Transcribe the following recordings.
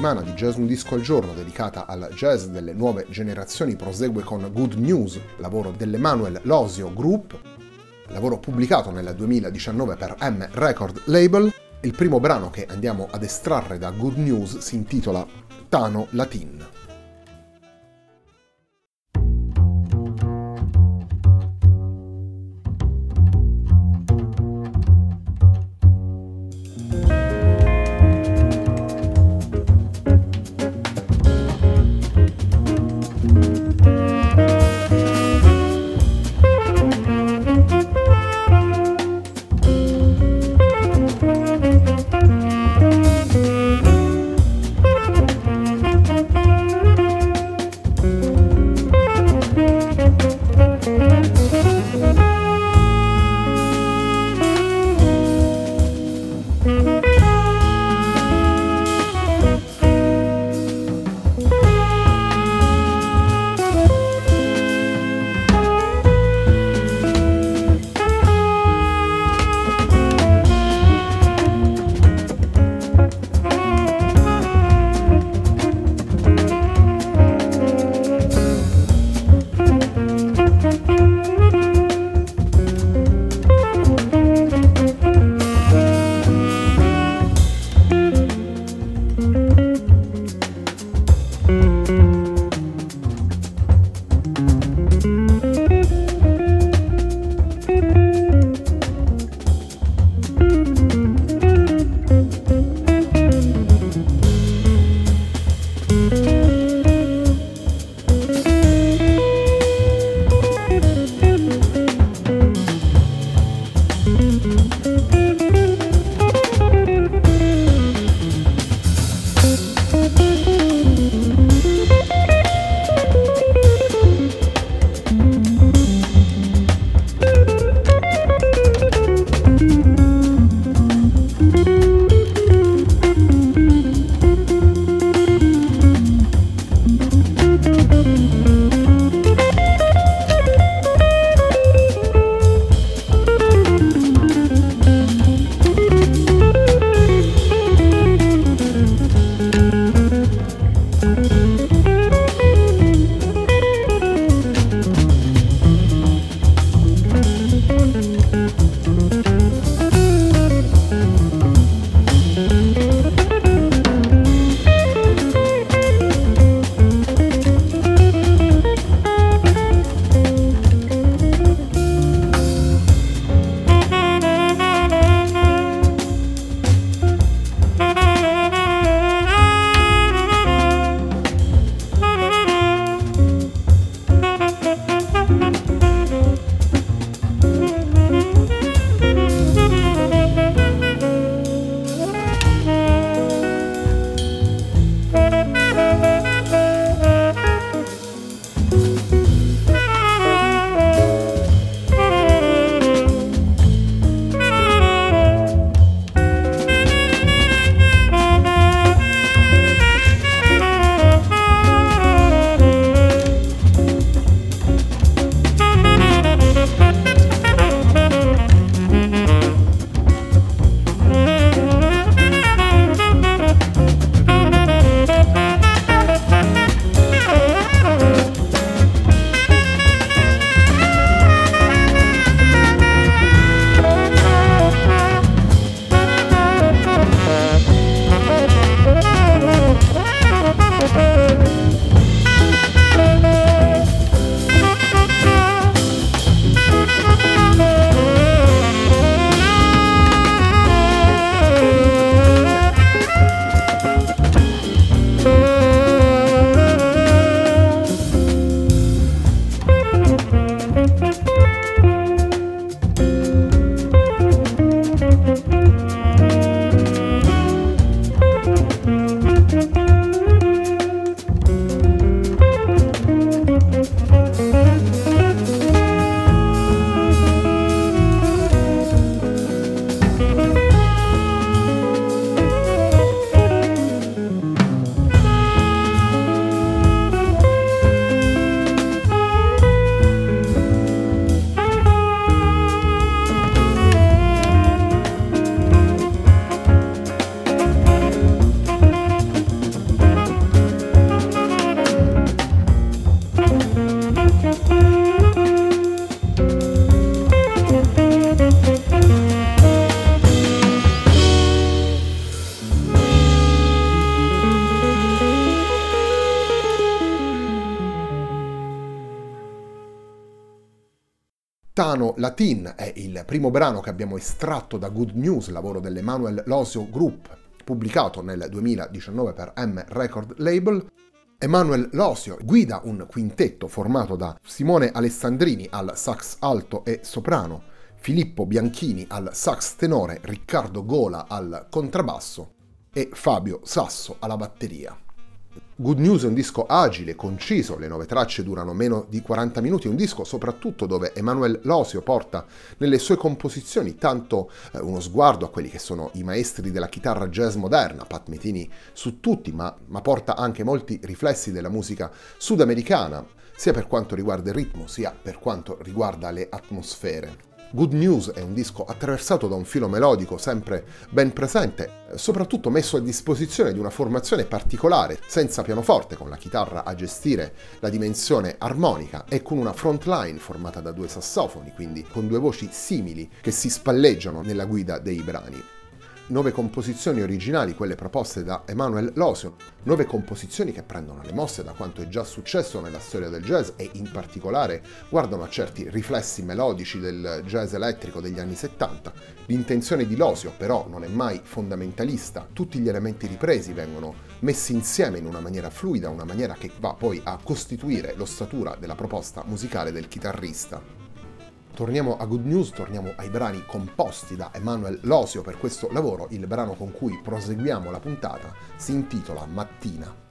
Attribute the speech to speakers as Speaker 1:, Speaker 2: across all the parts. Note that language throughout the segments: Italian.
Speaker 1: Settimana di Jazz Un Disco al Giorno dedicata al jazz delle nuove generazioni prosegue con Good News, lavoro dell'Emanuel Losio Group, lavoro pubblicato nel 2019 per M Record Label. Il primo brano che andiamo ad estrarre da Good News si intitola Tano Latin. Tano Latin è il primo brano che abbiamo estratto da Good News, lavoro dell'Emanuel Losio Group, pubblicato nel 2019 per M Record Label. Emanuel Losio guida un quintetto formato da Simone Alessandrini al sax alto e soprano, Filippo Bianchini al sax tenore, Riccardo Gola al contrabbasso e Fabio Sasso alla batteria. Good News è un disco agile, conciso, le nove tracce durano meno di 40 minuti, un disco soprattutto dove Emanuel Losio porta nelle sue composizioni tanto eh, uno sguardo a quelli che sono i maestri della chitarra jazz moderna, Pat Metini su tutti, ma, ma porta anche molti riflessi della musica sudamericana, sia per quanto riguarda il ritmo, sia per quanto riguarda le atmosfere. Good News è un disco attraversato da un filo melodico sempre ben presente, soprattutto messo a disposizione di una formazione particolare, senza pianoforte, con la chitarra a gestire la dimensione armonica e con una front line formata da due sassofoni, quindi con due voci simili che si spalleggiano nella guida dei brani nove composizioni originali, quelle proposte da Emanuel Losio, nove composizioni che prendono le mosse da quanto è già successo nella storia del jazz e in particolare guardano a certi riflessi melodici del jazz elettrico degli anni 70. L'intenzione di Losio però non è mai fondamentalista, tutti gli elementi ripresi vengono messi insieme in una maniera fluida, una maniera che va poi a costituire l'ossatura della proposta musicale del chitarrista. Torniamo a Good News, torniamo ai brani composti da Emanuel Losio per questo lavoro. Il brano con cui proseguiamo la puntata si intitola Mattina.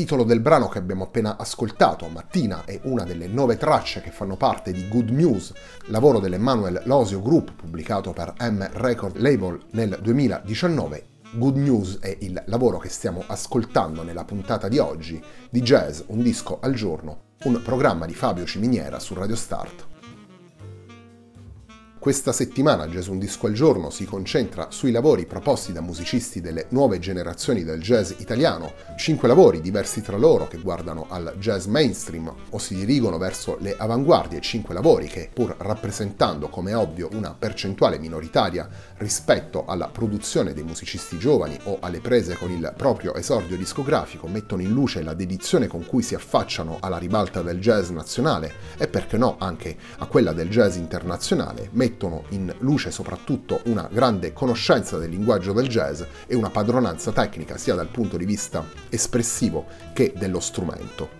Speaker 1: Titolo del brano che abbiamo appena ascoltato. Mattina è una delle nove tracce che fanno parte di Good News, lavoro dell'Emmanuel Losio Group pubblicato per M Record Label nel 2019. Good News è il lavoro che stiamo ascoltando nella puntata di oggi di Jazz, un disco al giorno, un programma di Fabio Ciminiera su Radio Start. Questa settimana Jazz Un Disco al Giorno si concentra sui lavori proposti da musicisti delle nuove generazioni del jazz italiano, cinque lavori diversi tra loro che guardano al jazz mainstream o si dirigono verso le avanguardie, cinque lavori che, pur rappresentando come ovvio una percentuale minoritaria rispetto alla produzione dei musicisti giovani o alle prese con il proprio esordio discografico, mettono in luce la dedizione con cui si affacciano alla ribalta del jazz nazionale e perché no anche a quella del jazz internazionale, mettono in luce soprattutto una grande conoscenza del linguaggio del jazz e una padronanza tecnica sia dal punto di vista espressivo che dello strumento.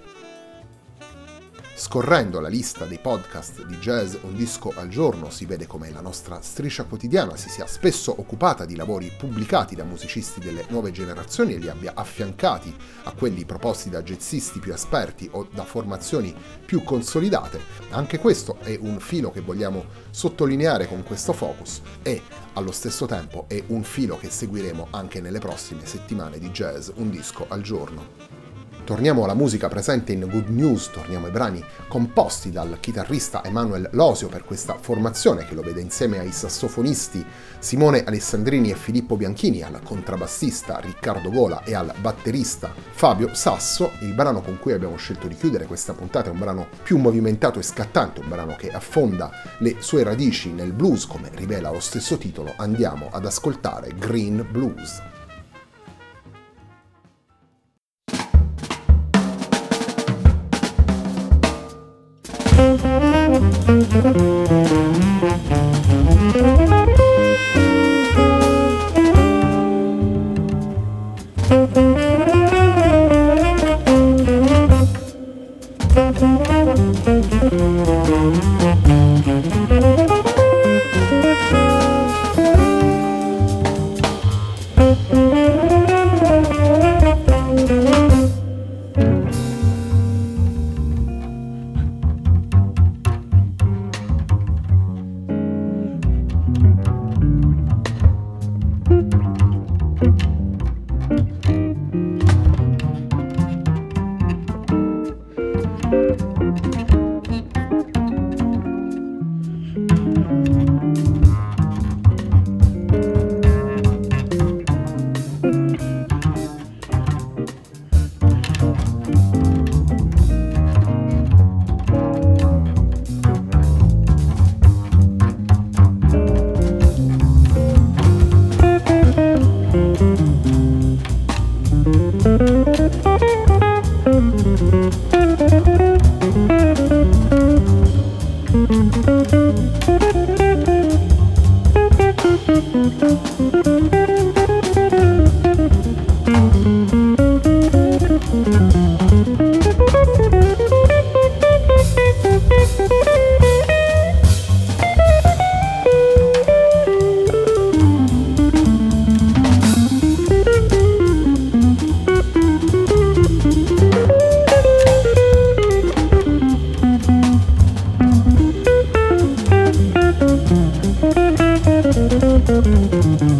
Speaker 1: Scorrendo la lista dei podcast di jazz un disco al giorno si vede come la nostra striscia quotidiana si sia spesso occupata di lavori pubblicati da musicisti delle nuove generazioni e li abbia affiancati a quelli proposti da jazzisti più esperti o da formazioni più consolidate. Anche questo è un filo che vogliamo sottolineare con questo focus e allo stesso tempo è un filo che seguiremo anche nelle prossime settimane di jazz un disco al giorno. Torniamo alla musica presente in Good News, torniamo ai brani composti dal chitarrista Emanuel Losio per questa formazione che lo vede insieme ai sassofonisti Simone Alessandrini e Filippo Bianchini, al contrabbassista Riccardo Gola e al batterista Fabio Sasso. Il brano con cui abbiamo scelto di chiudere questa puntata è un brano più movimentato e scattante, un brano che affonda le sue radici nel blues, come rivela lo stesso titolo. Andiamo ad ascoltare Green Blues.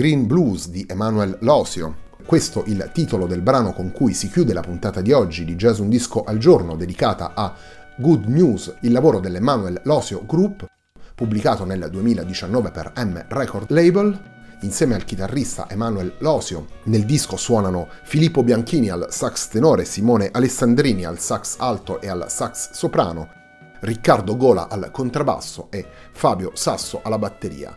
Speaker 1: Green Blues di Emanuel Losio. Questo il titolo del brano con cui si chiude la puntata di oggi di Jazz Un Disco al Giorno dedicata a Good News, il lavoro dell'Emanuel Losio Group, pubblicato nel 2019 per M Record Label. Insieme al chitarrista Emanuel Losio, nel disco suonano Filippo Bianchini al sax tenore, Simone Alessandrini al sax alto e al sax soprano, Riccardo Gola al contrabbasso e Fabio Sasso alla batteria.